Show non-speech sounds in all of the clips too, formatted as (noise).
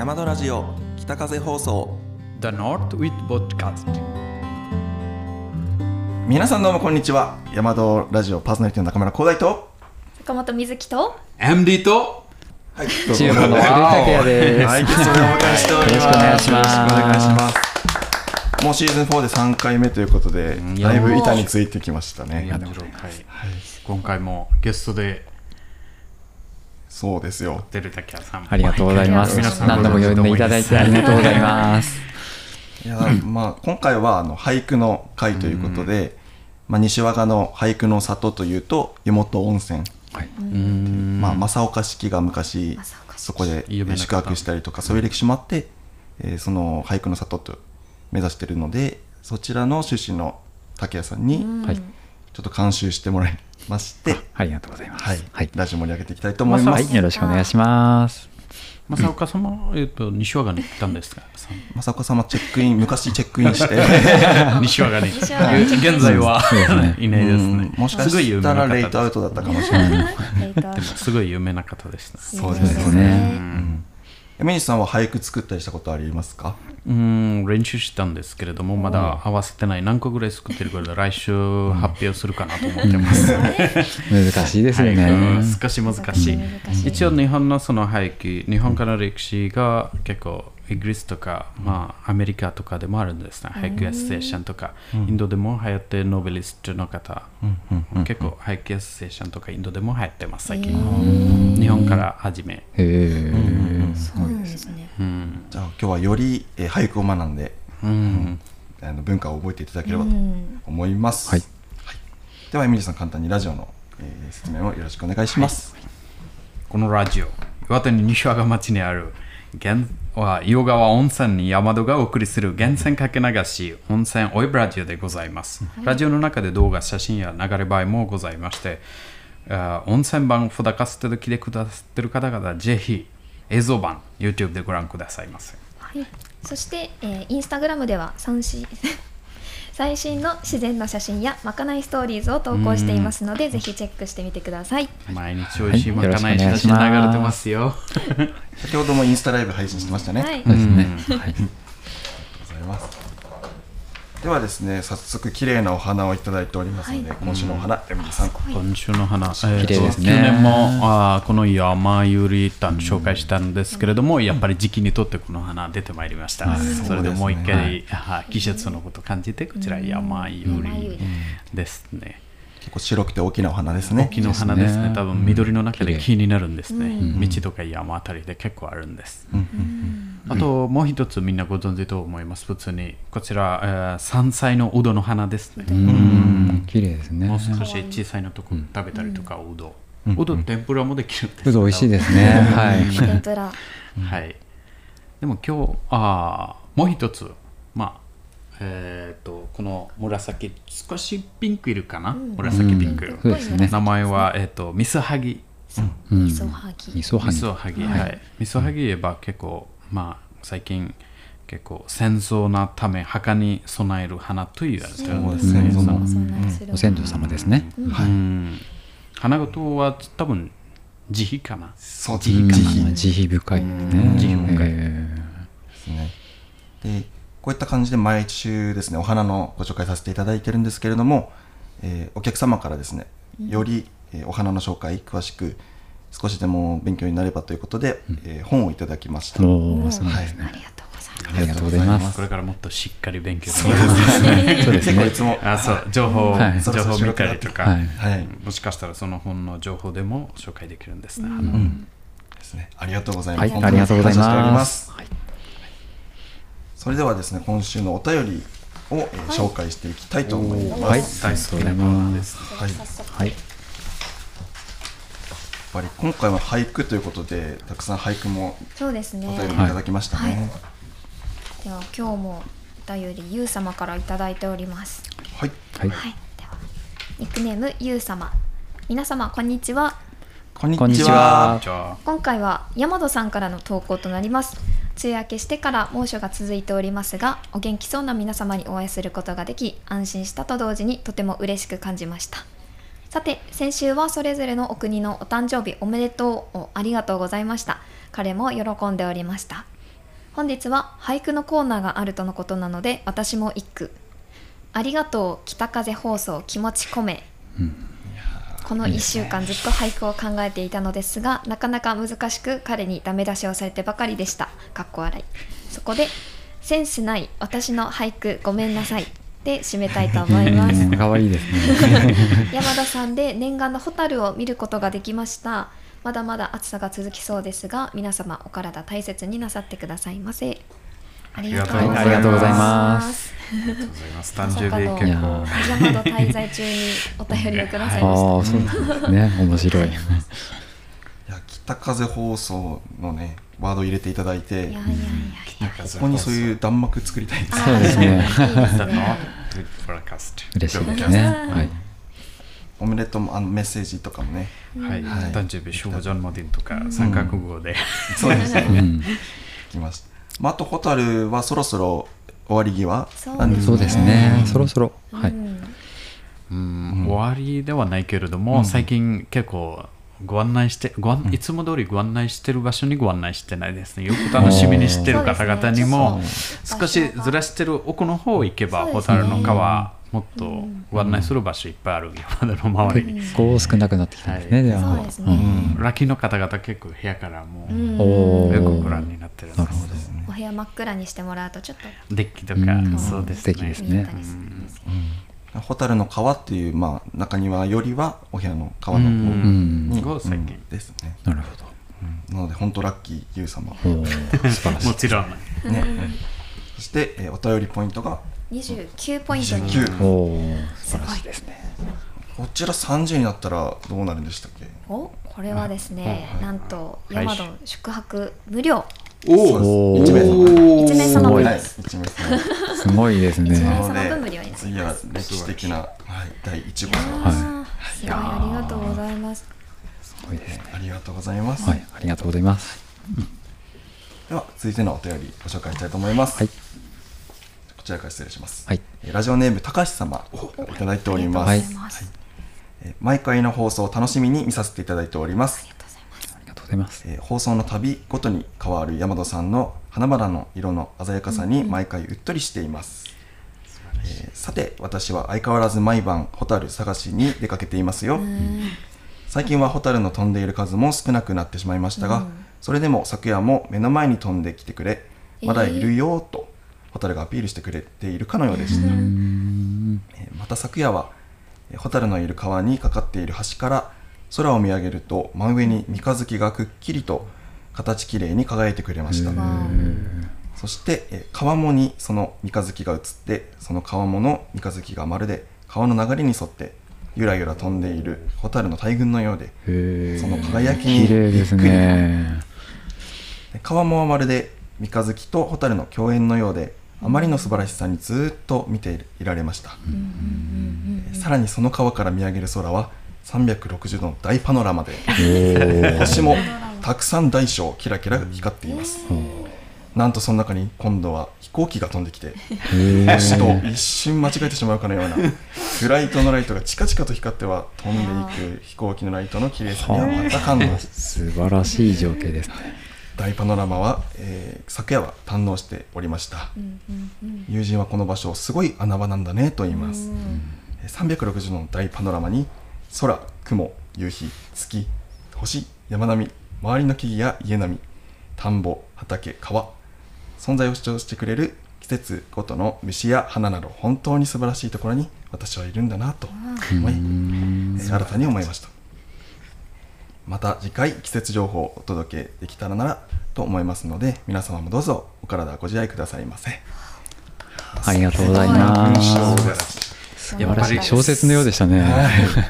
山田ラジオ北風放送。The North with Podcast 皆さんどうもこんにちは。山田ラジオパーソナリティの中村光大と。坂本瑞希と。MD と。はいチームの古竹也です。はい、ゲストでお迎えしております。よろしくお願いします。よろしくお願いします。もうシーズン4で3回目ということで、だいぶ板についてきましたね。46回、今回もゲストでそうですよ。出る竹谷さんありがとうございます。皆さん何度も呼んでいただいてありがとうございます。いや、まあ今回はあの俳句の会ということで、まあ西和賀の俳句の里というと湯本温泉。まあ正岡式が昔そこで宿泊したりとかそういう歴史もあって、えーその俳句の里と目指しているのでそちらの出身の竹谷さんにはい。ちょっと監修してもらいまして、(laughs) ありがとうございます。はい、はい。ラジオ盛り上げていきたいと思います。はい。よろしくお願いします。正岡様、えっと西和賀に行ったんですか？正岡様チェックイン昔チェックインして (laughs) 西和賀に現在はそうですね (laughs) いないですねうんもしかしたらな方レイトアウトだったかもしれない。すごい有名な方でしたそうですね。山西さんは俳句作ったりしたことありますか？うん練習したんですけれどもまだ合わせてない。何個ぐらい作ってるから来週発表するかなと思ってます、(laughs) 難しいですよね。うん少し難しい難しい。一応日本のその背景日本からの歴史が結構イギリスとか、まあ、アメリカとかでもあるんですね。俳句エッセーションとか、インドでも流行ってノーベリストの方、結構俳句エッセーションとかインドでも流行ってます最近、日本から始め、へえ。そうなんですね。うん。じゃあ今日はより、えー俳句を学んでうん。あの文化を覚えていただければとうん思います。はい。ではエミリーさん簡単にラジオの、えー説明をよろしくお願いします。このラジオ岩手に西和賀町にある源は伊予川温泉に山戸がお送りする源泉かけ流し温泉オイブラジオでございます、ラジオの中で動画写真や流れ場合もございまして温泉版フダカステで来てくださってる方々ぜひ映像版 YouTube でご覧くださいませ。はい。そして、えーインスタグラムでは最新 (laughs) 最新の自然の写真やまかないストーリーズを投稿していますのでぜひチェックしてみてください。毎日美味しいまかない写真流れてますよ。先ほどもインスタライブ配信してましたね。はい。そうですね。はい。ありがとうございます。ではですね、早速綺麗なお花をいただいておりますので、今週のお花、エミリーさん。今週の花、えーと綺麗ですね。去年もあーこの山ゆりたん紹介したんですけれども、やっぱり時期にとってこの花出てまいりました、それでもう一回、はい。季節のことを感じてこちら山ゆりですね。結構白くて大きなお花ですね。木の花ですね。ですね。多分緑の中で綺麗。木になるんですね、道とか山あたりで結構あるんです、あともう一つみんなご存知と思います普通にこちら、えー山菜のうどの花ですね、うん。綺麗ですねもう。少し小さいのとこ食べたりとか、うどん。うどん天ぷらもできるんですうどん美味しいですね。はい。天ぷらはい。でも今日、あーもう一つ、まあ、えっ、と、この紫、少しピンクいるかな、紫ピンク。そうですね。名前は、えっ、と、ミスハギ。うんみそはぎミ味噌はぎ。スハギ。はい。ミスハギ言えば結構、まあ、最近、結構戦争のため墓に備える花というやつそうですね。そのそんなにするご先祖様ですね。うん。花ごとは多分慈悲かな。そう慈悲かな。慈悲。深いですね。慈悲深い。へですね。で、こういった感じで毎週ですね、お花のご紹介させていただいてるんですけれども、えーお客様からですね、より、えーお花の紹介詳しく少しでも勉強になればということで、えー本をいただきました。ーおー、すごいはい。ありがとうございますありがとうございます。これからもっとしっかり勉強そうですね。そうですね結構いつも、あそう情報を、はい情報を見たりとか、はいはい、もしかしたらその本の情報でも紹介できるんですね。あのですね。ありがとうございます。はい本当にありがとうございます感謝しております。それではですね、今週のお便りを、えー紹介していきたいと思います。はい。大好きなコーナーです。はい。やっはい。ぱり今回は俳句ということで、たくさん俳句もそうですね。お便りいただきましたね。では今日もお便りゆう様からいただいております。はい。はい。はい。ではニックネームゆう様。皆様こんにちは。こんにこんにちちは。今回は山戸さんからの投稿となります。梅雨明けしてから猛暑が続いておりますがお元気そうな皆様にお会いすることができ安心したと同時にとても嬉しく感じましたさて先週はそれぞれのお国のお誕生日おめでとうをありがとうございました。彼も喜んでおりました。本日は俳句のコーナーがあるとのことなので私も一句。ありがとう北風放送気持ち込め、この1週間ずっと俳句を考えていたのですがなかなか難しく彼にダメ出しをされてばかりでした。かっこ笑い。そこでセンスない私の俳句ごめんなさいで締めたいと思います可愛いですね。(laughs) 山田さんで念願のホタルを見ることができましたまだまだ暑さが続きそうですが皆様お体大切になさってくださいませありがとうございますありがとうございますありがとうございます。誕生日結構。山田滞在中にお便りをくださいあました、あ、そうですね。面白い。いや北風放送のねワードを入れていただいていやいやいやいや。ここにそういう弾幕作りたいですそう (laughs) ですね。嬉しいですね。はい。おめでとうもあのメッセージとかもね。はい、はい。誕生日、シュージョンモディンとか、三角語で。そうですね。ました、まあ、あとホタルはそろそろ終わり際。そうですね。そろそろ。はい。うん。うん、終わりではないけれども、最近結構ご案内してご案、いつも通りご案内してる場所にご案内してないですね。よく楽しみにしてる方々にも、少しずらしてる奥の方行けば、そうですねホタルの川、もっとご案内する場所いっぱいある山田の周りに。こう少なくなってきたんですね。じゃあそうですね。ん。ラッキーの方々結構部屋からもう、よくご覧になってるんです。お部屋真っ暗にしてもらうとちょっとデッキとか、うん。そうですね。素敵ですね見えたりするんですねホタルの川っていう、まあ、中庭よりはお部屋の川の方うん。に、すごい最近うん。ですね、なるほど。うん。なので本当ラッキーユウ様。素晴らしい。もちろん。ね、そして、えーお便りポイントが29ポイントに29おお、素晴らしいですね。こちら30になったらどうなるんでしたっけ？おこれはですね、はい。なんとはい。山戸宿泊無料。おーです。1名様。1名様分はい。です1名様。すごいですね。一名様なので分無料になりは歴史的な、はい、第1号はい。ーすごいありがとうございます。すごい。ですね。ありがとうございます、はい、ありがとうございます。では続いてのお便りご紹介したいと思います、はい。こちらから失礼します、はい。えーラジオネーム高橋様いただいております、ありがとうござい毎回の放送を楽しみに見させていただいております。ありがとうございます。ありがとうございます。えー放送の度ごとに変わる山戸さんの花々の色の鮮やかさに毎回うっとりしています、えーさて私は相変わらず毎晩ホタル探しに出かけていますよ。最近はホタルの飛んでいる数も少なくなってしまいましたが、それでも昨夜も目の前に飛んできてくれ。まだいるよと、ホタルがアピールしてくれているかのようでした。えーまた昨夜はえーホタルのいる川にかかっている橋から空を見上げると真上に三日月がくっきりと形きれいに輝いてくれました。わそしてえー川面にその三日月が映ってその川面の三日月がまるで川の流れに沿ってゆらゆら飛んでいるホタルの大群のようでその輝きにびっくり。ね。で川面はまるで三日月とホタルの共演のようであまりの素晴らしさにずーっと見ていられました、えーさらにその川から見上げる空は360度の大パノラマで星もたくさん大小キラキラ光っています、なんとその中に今度は飛行機が飛んできて星と一瞬間違えてしまうかのようなフライトのライトがチカチカと光っては飛んでいく飛行機のライトの綺麗さにはまた感動。素晴らしい情景ですね。大パノラマは、えー昨夜は堪能しておりました、友人はこの場所をすごい穴場なんだねと言います、えー360度の大パノラマに空雲夕日月星山並み周りの木々や家並み田んぼ畑川存在を主張してくれる季節ごとの虫や花など本当に素晴らしいところに私はいるんだなと思い、えー新たに思いました。また次回季節情報をお届けできたらならと思いますので皆様もどうぞお体ご自愛くださいませ。ありがとうございます。やっぱり小説のようでしたね。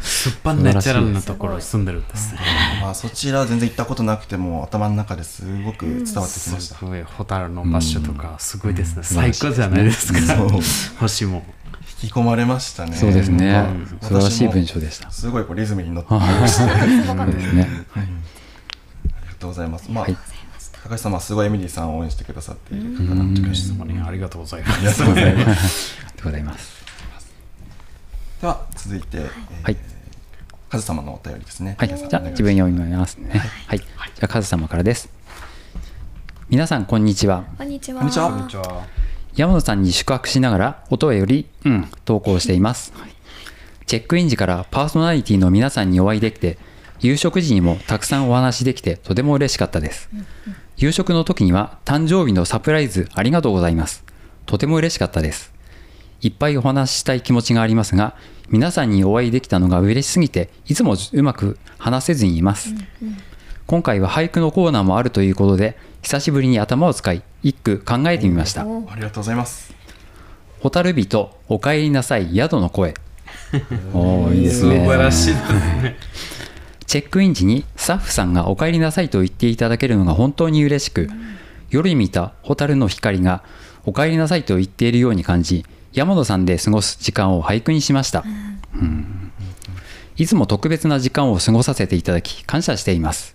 すっぱんナチュラルなところに住んでるん。ですね。まあそちらは全然行ったことなくても頭の中ですごく伝わってきました、すごい、ホタルの場所とか、すごいですね。最高じゃないですか。星も。引き込まれましたね。そうですね。素晴らしい文章でした。すごいこうリズムに乗ってましてありそうですね。がとうございます。まあ、はい。高橋様はすごいエミリーさんを応援してくださっている方うなんんで質問にありがとうございます。ありがとうございますでは続いて、えーはい。カズ様のお便りですね。はい、じゃあお願いし自分読みますね。はい、じゃあカズ様からです。皆さんこんにちは。こんにちは。こんにちは。こんにちは。山野さんに宿泊しながら音よりうん。投稿しています。チェックイン時からパーソナリティの皆さんにお会いできて夕食時にもたくさんお話できてとても嬉しかったです。夕食の時には誕生日のサプライズありがとうございます。とても嬉しかったですいっぱいお話ししたい気持ちがありますが皆さんにお会いできたのが嬉しすぎていつもうまく話せずにいます、今回は俳句のコーナーもあるということで久しぶりに頭を使い一句考えてみました。おありがとうございます。蛍火とお帰りなさい宿の声。(laughs) おーいいです素ね晴らしいですね。チェックイン時にスタッフさんがお帰りなさいと言っていただけるのが本当に嬉しく、夜に見た蛍の光がお帰りなさいと言っているように感じ山野さんで過ごす時間を俳句にしました、うん。いつも特別な時間を過ごさせていただき感謝しています。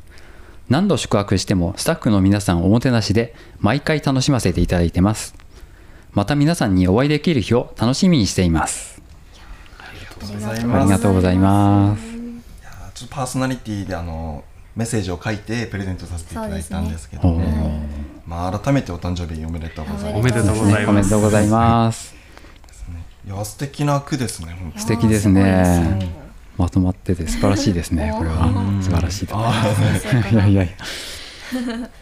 何度宿泊してもスタッフの皆さんおもてなしで毎回楽しませていただいてます。また皆さんにお会いできる日を楽しみにしています。ありがとうございありますがとうございます。いやーちょっとパーソナリティであのメッセージを書いてプレゼントさせていただいたんですけども、そうですねまあ改めてお誕生日おめでとうございます。おめでとうございおめます。いますいや素敵な句ですね素敵ですね。まとまってて素晴らしいですねこれは。素晴らしいです先生かないやいやいや。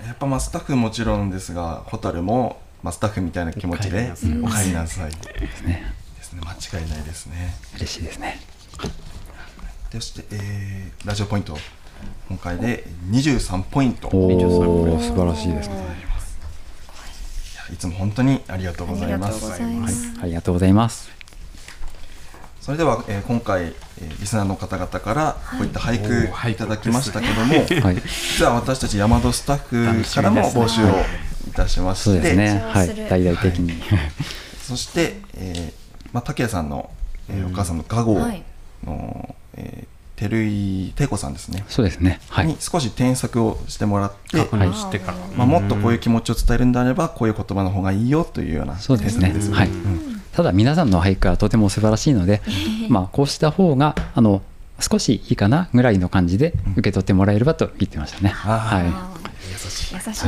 やっぱまあスタッフもちろんですが蛍も、まあ、スタッフみたいな気持ちでおお帰りなさい。ですね。ですね。間違いないですね。嬉しいですね。そして、えーラジオポイント。今回で23ポイント。おいお素晴らしいですいつも本当にありがとうございます。ありがとうございます。ありがとうございます。それでは、えー今回、えーリスナーの方々からこういった俳句いただきましたけども、(laughs) はい。実は私たち山戸スタッフからも募集をいたしまして、そうですね。はい。大々的に。そして、えーまあ、竹谷さんの、えーお母さんの加護の、はい。えー照井玲子さんですね、そうですね。はい。に少し添削をしてもらって、確認してから。まあ、もっとこういう気持ちを伝えるんであればこういう言葉の方がいいよというようなそうですね。添削はい。ただ皆さんの俳句はとても素晴らしいので (laughs) まあこうした方があの少しいいかなぐらいの感じで受け取ってもらえればと言ってましたね。あー。は優しい。優しい。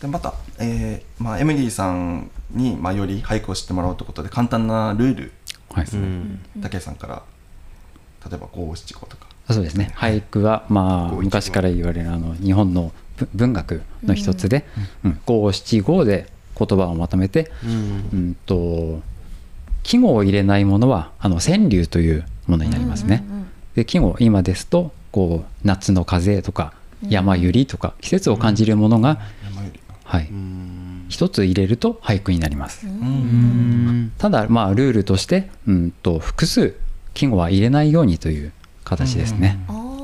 でまた、えーまあ、エミリーさんに、まあ、より俳句を知ってもらおうということで簡単なルールいはい。うん。竹谷さんから例えば五七五とか。そうですね。俳句はまあ昔から言われるあの日本のぶ文学の一つでうん。五七五で言葉をまとめてうん。うんと季語を入れないものはあの川柳というものになりますね。うんうんうんで季語今ですとこう夏の風とか山ゆりとか季節を感じるものが、山よりはい、うん。一つ入れると俳句になります。ううんん。ただまあルールとしてうんと複数季語は入れないようにという形ですね。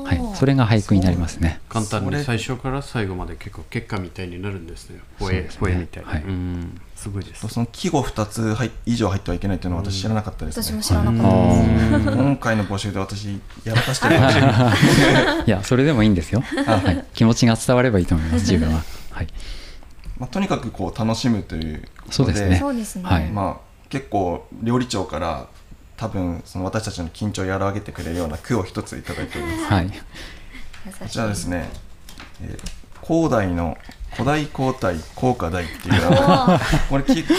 はい、それが俳句になりますね。簡単に最初から最後まで結構結果みたいになるんですね。ポエそうですね。ポエみたい。はい。うん。すごいです。その季語2つ入以上入ってはいけないというのは私知らなかったですね。私も知らなかったです。今回の募集で私やらかしてるい (laughs) いやそれでもいいんですよ。はい、気持ちが伝わればいいと思います自分は。はい、まあ、とにかくこう楽しむということですね。そうですね、はい。まあ、結構料理長から多分その私たちの緊張を和らげてくれるような句を一ついただいております。はい、こちらですね、えー広大の古代皇太皇下大っていうこれきこ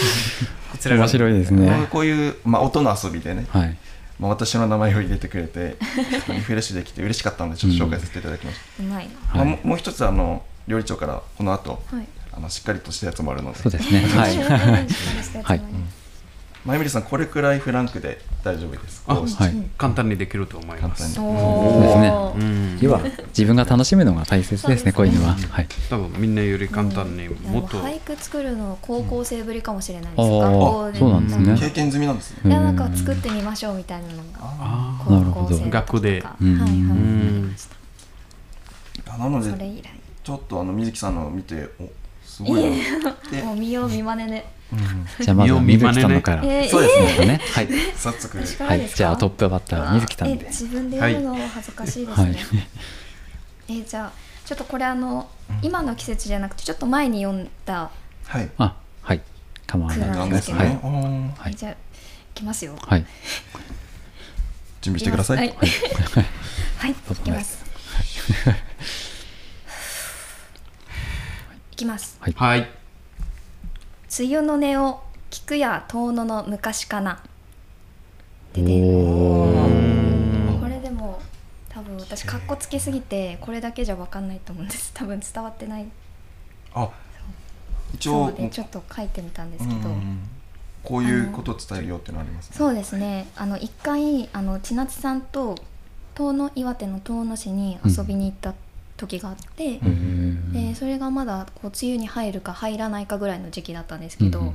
こちらが面白いですういうね。こういう、まあ、音の遊びでね、はい、まあ、私の名前を入れてくれてリフレッシュできて嬉しかったのでちょっと紹介させていただきました、うまいな。まあ、はいももう一つあの料理長からこの後、はい。あのしっかりとしたやつもあるので。そうですね。はい、はいまゆみりさんこれくらいフランクで大丈夫です。あはい。簡単にできると思います。簡おですね。ーうん。要は自分が楽しむのが大切ですね。こういうのは。はい。多分みんなより簡単にもっと。俳句作るの高校生ぶりかもしれないです、あー学校で。そうなんですね。経験済みなんですね。いやなんか作ってみましょうみたいなのがあ高なるほど。校生学で。うんはい。はいなのでちょっとあの水木さんのを見ておすごいな。って、もう見よう見まねで。うんじゃあまずは水木さんのから。えーそうですね。ね。はい。早速。はい。じゃあトップバッターは水木さんで。え自分で読むの恥ずかしいですね、はい。えじゃあちょっとこれあの今の季節じゃなくてちょっと前に読んだ、はい。あ、はい。構わないでけど。ね、はい。えじゃあいきますよ。はい。準備してください、はい。はい。はい。い。きます。ますはい。はい。梅雨の音を聞くや遠野の昔かな。ででおこれでも多分私かっこつけすぎてこれだけじゃ分かんないと思うんです。(laughs) 多分伝わってない。あ一そ応ちょっと書いてみたんですけど、うんこういうことを伝えるよっていうのありますね。そうですね。あの一回あの千夏さんと遠野岩手の遠野市に遊びに行った時があって、でそれがまだこう梅雨に入るか入らないかぐらいの時期だったんですけど、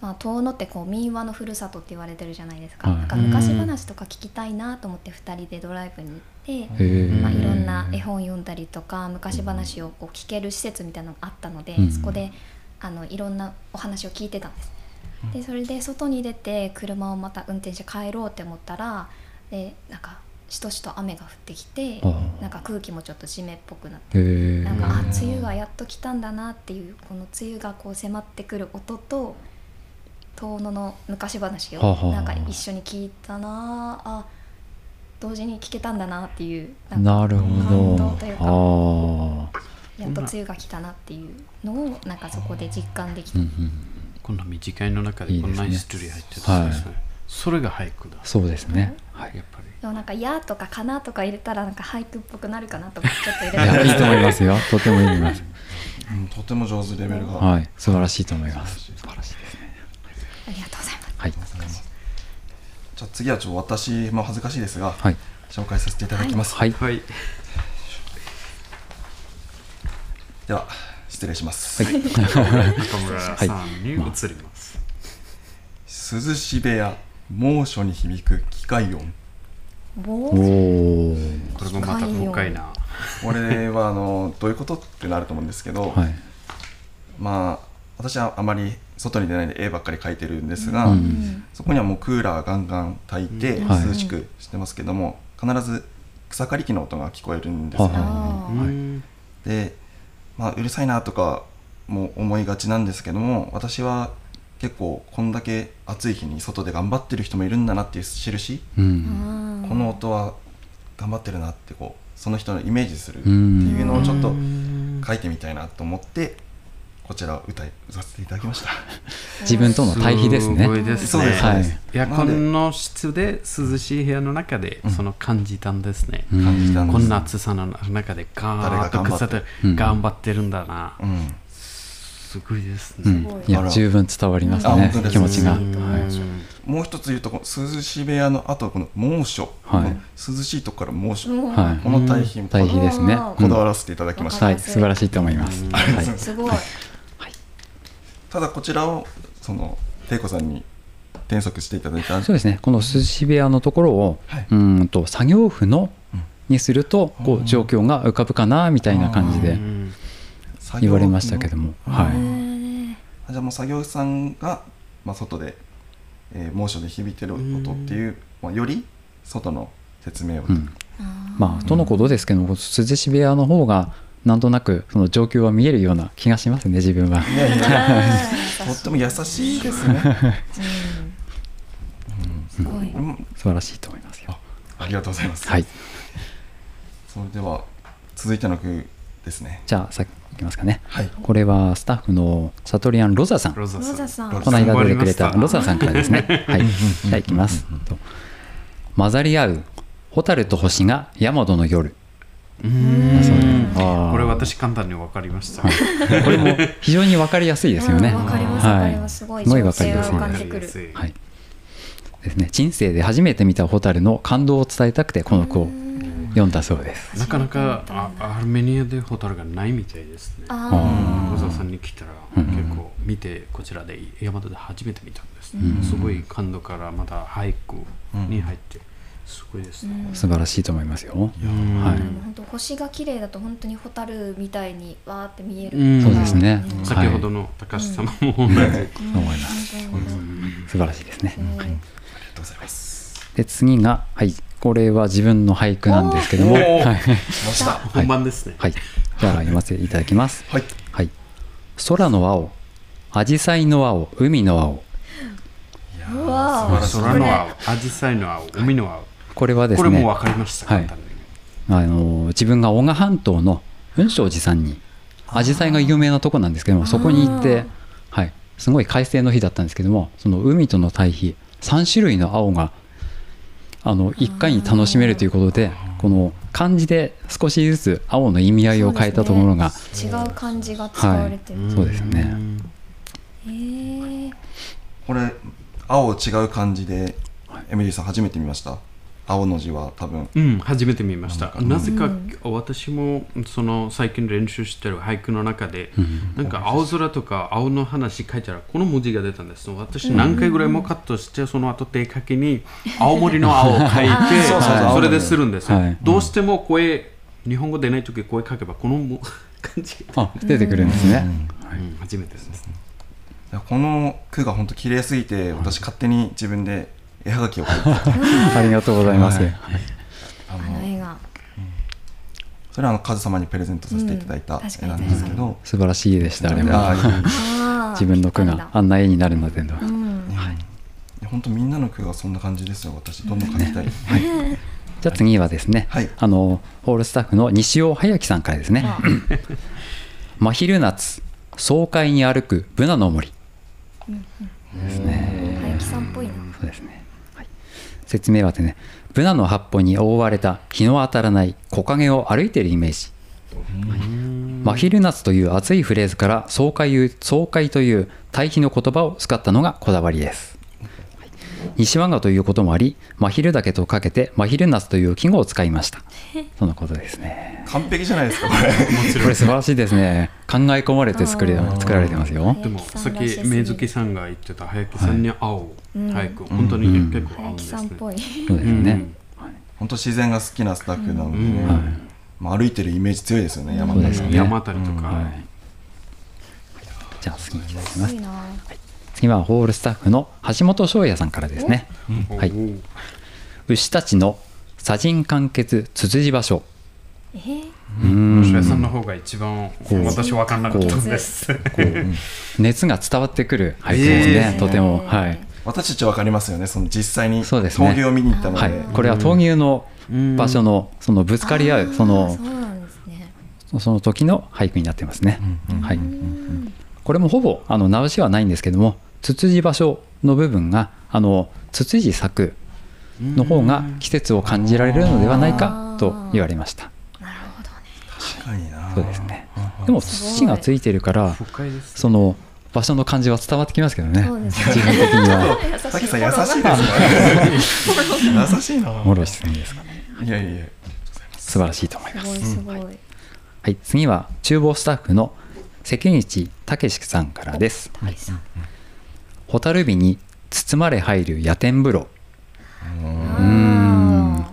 まあ、遠野ってこう民話のふるさとって言われてるじゃないですか,、はい。なんか昔話とか聞きたいなと思って2人でドライブに行って、まあ、いろんな絵本読んだりとか昔話をこう聞ける施設みたいなのがあったので、うん。そこであのいろんなお話を聞いてたんです。でそれで外に出て車をまた運転して帰ろうって思ったらでなんかしとしと雨が降ってきてなんか空気もちょっと湿っぽくなってなんかあ梅雨がやっと来たんだなっていうこの梅雨がこう迫ってくる音と遠野の昔話をなんか一緒に聞いたなあ同時に聞けたんだなっていうなる感ほど。動というかあやっと梅雨が来たなっていうのをなんかそこで実感できた、ーうんうん。こんな短いの中でこんなヒストリー入ってたんですね。はいそれが俳句だ。そうですね。はい。やっぱり。でもなんか「や」とか「かな」とか入れたらなんか俳句っぽくなるかなと思ってちょっと入いれたいいと思いますよ。とてもいいと思います。うんとても上手レベルが、はい素晴らしいと思います。素晴らしいですね。ありがとうございます。はい。じゃあ次はちょっと私も恥ずかしいですが、はい。紹介させていただきます、はい。はい。では失礼します、はい。(laughs) 中村さんに移ります。涼し部屋猛暑に響く機械音。おこれもまた深いな。これはあのどういうことってなると思うんですけど、はい。まあ私はあまり外に出ないで絵ばっかり描いてるんですが、うん。そこにはもうクーラーガンガン焚いて涼しくしてますけども、必ず草刈り機の音が聞こえるんですよ。ね、はあー。うんで、まあ、うるさいなとかも思いがちなんですけども私は結構こんだけ暑い日に外で頑張ってる人もいるんだなっていう印、うん。この音は頑張ってるなってこうその人のイメージするっていうのをちょっと書いてみたいなと思ってこちらを歌い歌わせていただきました。(laughs) 自分との対比ですね。すごいですね。そうです、はいそうです。い。や、こなの室で涼しい部屋の中で、その感じたんですね。うん感じたんです。こんな暑さの中でガーッと頑張ってるんだな。うんすごいですね。うん。い。や十分伝わりますね。気持ちが。うん。はい。もう一つ言うとこの涼し部屋の後この猛暑、はい。涼しいとこから猛暑、うん。はい。この対比も対比ですね。うん。こだわらせていただきました、はい。素晴らしいと思います。はい。すごい。ただこちらをその玲子さんに転足していただいた。そうですね。この涼し部屋のところをはい。うんと作業譜のうん。にするとこう状況が浮かぶかなみたいな感じで。うん言われましたけども。のはい。じゃあもう作業さんが、まあ、外で、えー猛暑で響いてる音っていう、まあ、より外の説明を、うん。まあとのことですけど涼し部屋の方がなんとなくその状況は見えるような気がしますね自分は。いやいやあーとっても優しいですね、うん。すごい。うん、素晴らしいと思いますよ。ありがとうございます、はい、それでは続いての句ですね。じゃあさっきいきますかね。はいこれはスタッフのサトリアンロザさん。ロザロザさん。この間出てくれた頑張りましたロザさんからですね。(laughs) はい。じゃあいきます。と混ざり合う蛍と星がヤマドの夜。うんこれ私簡単に分かりました。これも非常にわかりやすいですよね。うんわかりますわかりますすごいすごい情景がわかりやすいはい。ですね。人生で初めて見た蛍の感動を伝えたくてこの句を読ん。だそうです。なかなかあアルメニアでホタルがないみたいですね。あロザさんに来たら結構見てこちらで大和で初めて見たんです、すごい感動からまた俳句に入ってすごいですね、素晴らしいと思いますよ。うんはい。本当星が綺麗だと本当にホタルみたいにわーって見える、うんそうですね。うん。先ほどの高橋様も思います。本素晴らしいですね。当にありがとうございます。で次がはいこれは自分の俳句なんですけども、はい、来ました。本番ですね、はい、じゃあ読ませていただきます。はい。はい。空の青、紫陽花の青、海の青。空の青アジサイの青海の青これはですこれも分かりました、はい。あの自分が男鹿半島の雲昌寺さんに紫陽花が有名なとこなんですけどもそこに行って、はい、すごい快晴の日だったんですけどもその海との対比3種類の青があの1回に楽しめるということでこの漢字で少しずつ青の意味合いを変えたところが違う漢字が使われてる、そうですね。へえこれ青違う漢字でエミリーさん初めて見ました？青の字は多分。うん、初めて見ました。なぜか、私もその最近練習してる俳句の中で、なんか青空とか青の話書いたらこの文字が出たんです。私何回ぐらいもカットして、その後手書きに青森の青を書いて、(laughs) そうそうそう。それでするんですよ、はい。どうしても声、日本語出ないとき声書けばこのも (laughs) 感じ、あ出てくるんですね。うん、初めてです。この句が本当綺麗すぎて私勝手に自分で絵はがきを描いて。(laughs) ありがとうございます。はい。ああのの絵がそれはあのカズ様にプレゼントさせていただいた絵なんですけど、素晴らしいでしたあれも。自分の句があんな絵になるのでの、うん。本当みんなの句がそんな感じですよ。私どんどん書きたい、はい、じゃあ次はですね、はい。あのホールスタッフの西尾隼樹さんからですね「真昼夏爽快に歩くブナの森」ですね説明はですねブナの葉っぱに覆われた日の当たらない木陰を歩いているイメージ。真昼夏という熱いフレーズから爽快爽快という対比の言葉を使ったのがこだわりです。はい西和賀ということもあり真昼岳とかけて真昼夏という季語を使いました。(laughs) そのことですね。完璧じゃないですか。こ (laughs) れこれ素晴らしいですね。考え込まれて作り作られてますよ。でもさっき早木さんらしすぎる水月さんが言ってた早木さんに青、う。ん。俳句、本当に結構合う早んですね。木さんっぽい。そうですね、本当自然が好きなスタッフなので、うん。はい。まあ、歩いてるイメージ強いですよね山山あたりとか、はい。じゃあ次に行きます。すごいな次はホールスタッフの橋本翔也さんからですね。はい。牛たちの砂人完結つつじ場所。えー。うさんの方が一番私分かんなかったんです。熱が伝わってくる俳句ですね、えー。とてもはい、私たちわかりますよねその実際に。そうですね。闘牛を見に行ったので、はい、これは闘牛の場所のそのぶつかり合うそのその時の俳句になってますね、はい、うんこれもほぼあの直しはないんですけどもつつじ場所の部分があのつつじ咲くの方が季節を感じられるのではないかと言われました。なるほどね。確かにな。そうですね。でも土がついてるから。その場所の感じは伝わってきますけどね。そうですね。自分的には。さっきさん優しいですね。優しいなもろしすぎですかね。いやいや素晴らしいと思います。すごいすごい。はい、次は厨房スタッフの関口武さんからです。大さん蛍火に包まれ入る野天風呂。あ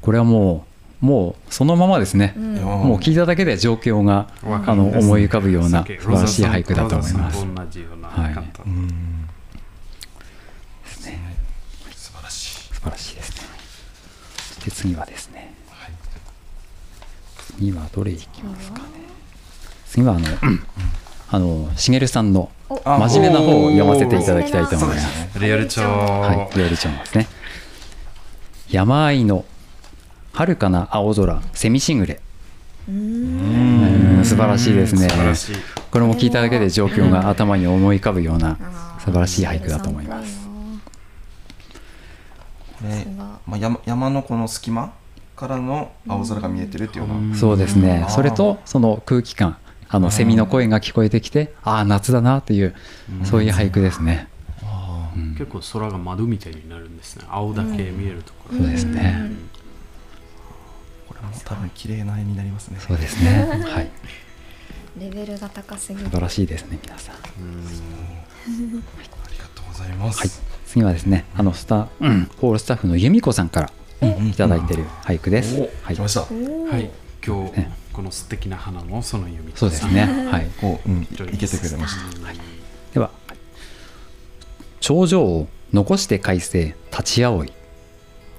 これはもう、もうそのままですね。ーうんもう聞いただけで状況がわかあの思い浮かぶような素晴らしい俳句だと思いますはいうん素晴らしい素晴らしいですね。そして次はですね。次はどれいきますかね。次はあの、あの、しげるさんの真面目な方を読ませていただきたいと思います。ねリアル帳、はい、料理長ですね。山あいの遥かな青空、セミしぐれ。うん素晴らしいですね。これも聞いただけで状況が頭に思い浮かぶような素晴らしい俳句だと思います。でさすがまあ、山山のこの隙間からの青空が見えてるっていうような、そうですねう。んそれとその空気感、あのセミの声が聞こえてきて、ああ夏だなっていうそういう俳句ですね。結構空が窓みたいになるんですね。青だけ見えるところ。そうですね。これも多分綺麗な絵になりますねそうですね。(laughs) はい。レベルが高すぎる素晴らしいですね皆さん。ありがとうございます、はい。次はですね、あのスタ、うん、ホールスタッフの由美子さんからいただいている俳句です。はい来ま。したはい。今日ねこの素敵な花もその読みそうですね。(laughs) はい。こう、うん、いけてくれましたでは、頂上を残して改正立ち葵。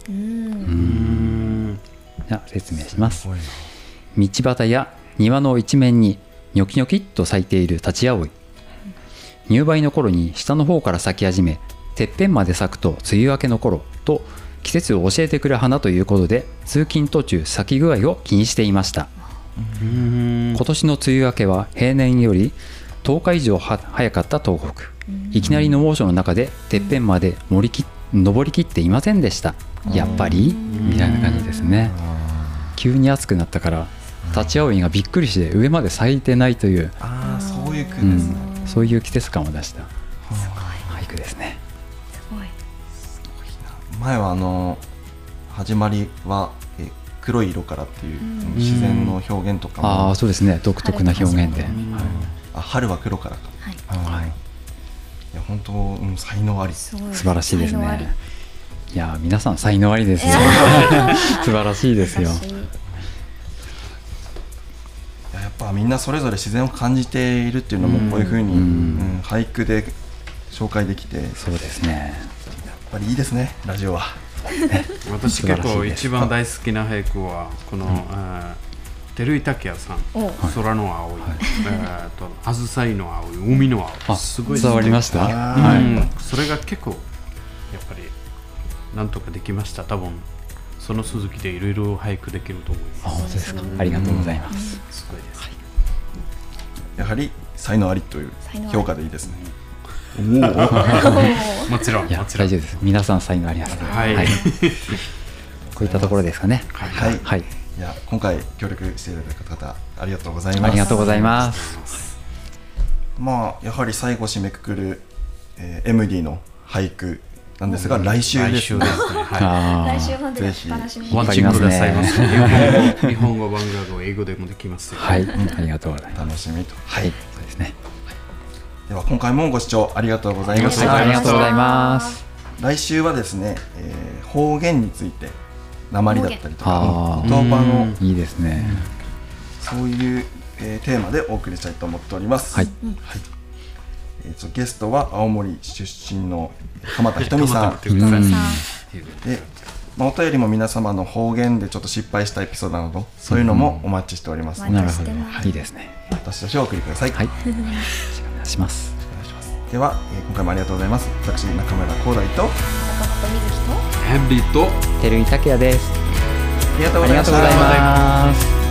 うんうん。じゃあ説明します道端や庭の一面にニョキニョキっと咲いている立ち葵。入梅の頃に下の方から咲き始め、てっぺんまで咲くと梅雨明けの頃と季節を教えてくれる花ということで通勤途中咲き具合を気にしていました。うん。今年の梅雨明けは平年より10日以上は早かった東北。いきなりの猛暑の中でてっぺんまで盛りき登りきっていませんでした。やっぱり？みたいな感じですね。急に暑くなったから立ち葵がびっくりして上まで咲いてないという、ああそういう句うですね、ん、そういう季節感を出した。俳句ですね前はあの始まりはえ黒い色からっていう、ん。自然の表現とかもああそうですね。独特な表現で、春はい。あ春は黒からか。はい。はい。いや本当、うん、才能あり。素晴らしいですね。いやー皆さん才能ありですよ。(laughs) 素晴らしいですよ。ややっぱみんなそれぞれ自然を感じてい。るっていうのもこういうふうに、うんうん俳句で紹介できてそうですねぱりいいですねラジオは。(laughs) 私結構一番大好きな俳句はこの、あー照井武也さんお「空の青い」えーと「紫の青い」「海の青。い」あすごい伝わりました？はい、うんそれが結構やっぱりなんとかできました。多分その続きでいろいろ俳句できると思いあます。本当ですか？ありがとうございます、すごいです、やはり才能ありという評価でいいですねもちろんもちろん。大丈夫です。皆さん才能ありますね。はい、こういったところですかね。はい、はい。いや今回協力していただいた方ありがとうございます。ありがとうございます。まあやはり最後締めくくる、えー MD の俳句なんですが、来週ですね。来週ですね。はあ来週までぜひ楽しみいにお待ちくださいませ。わ (laughs) 日本語日本語番号英語でもできますはい。ありがとうございます。楽しみと。はい。そうですねでは今回もご視聴ありがとうございました、ありがとうございます。来週はですね、えー方言について鉛だったりとか言葉のいいですね。そういう、えーテーマでお送りしたいと思っております。はい。はい。えーとゲストは青森出身の鎌田ひとみさん。鎌田ひとみさん。うん。で、まあ、お便りも皆様の方言でちょっと失敗したエピソードなどそういうのもお待ちしておりますので、なるほど。してますいいですね。私たちをお送りください。はい (laughs) しますでは、えー今回もありがとうございます。私中村光大と坂本瑞希とヘンリーと照井拓也ですありがとうあございました。りがとうございます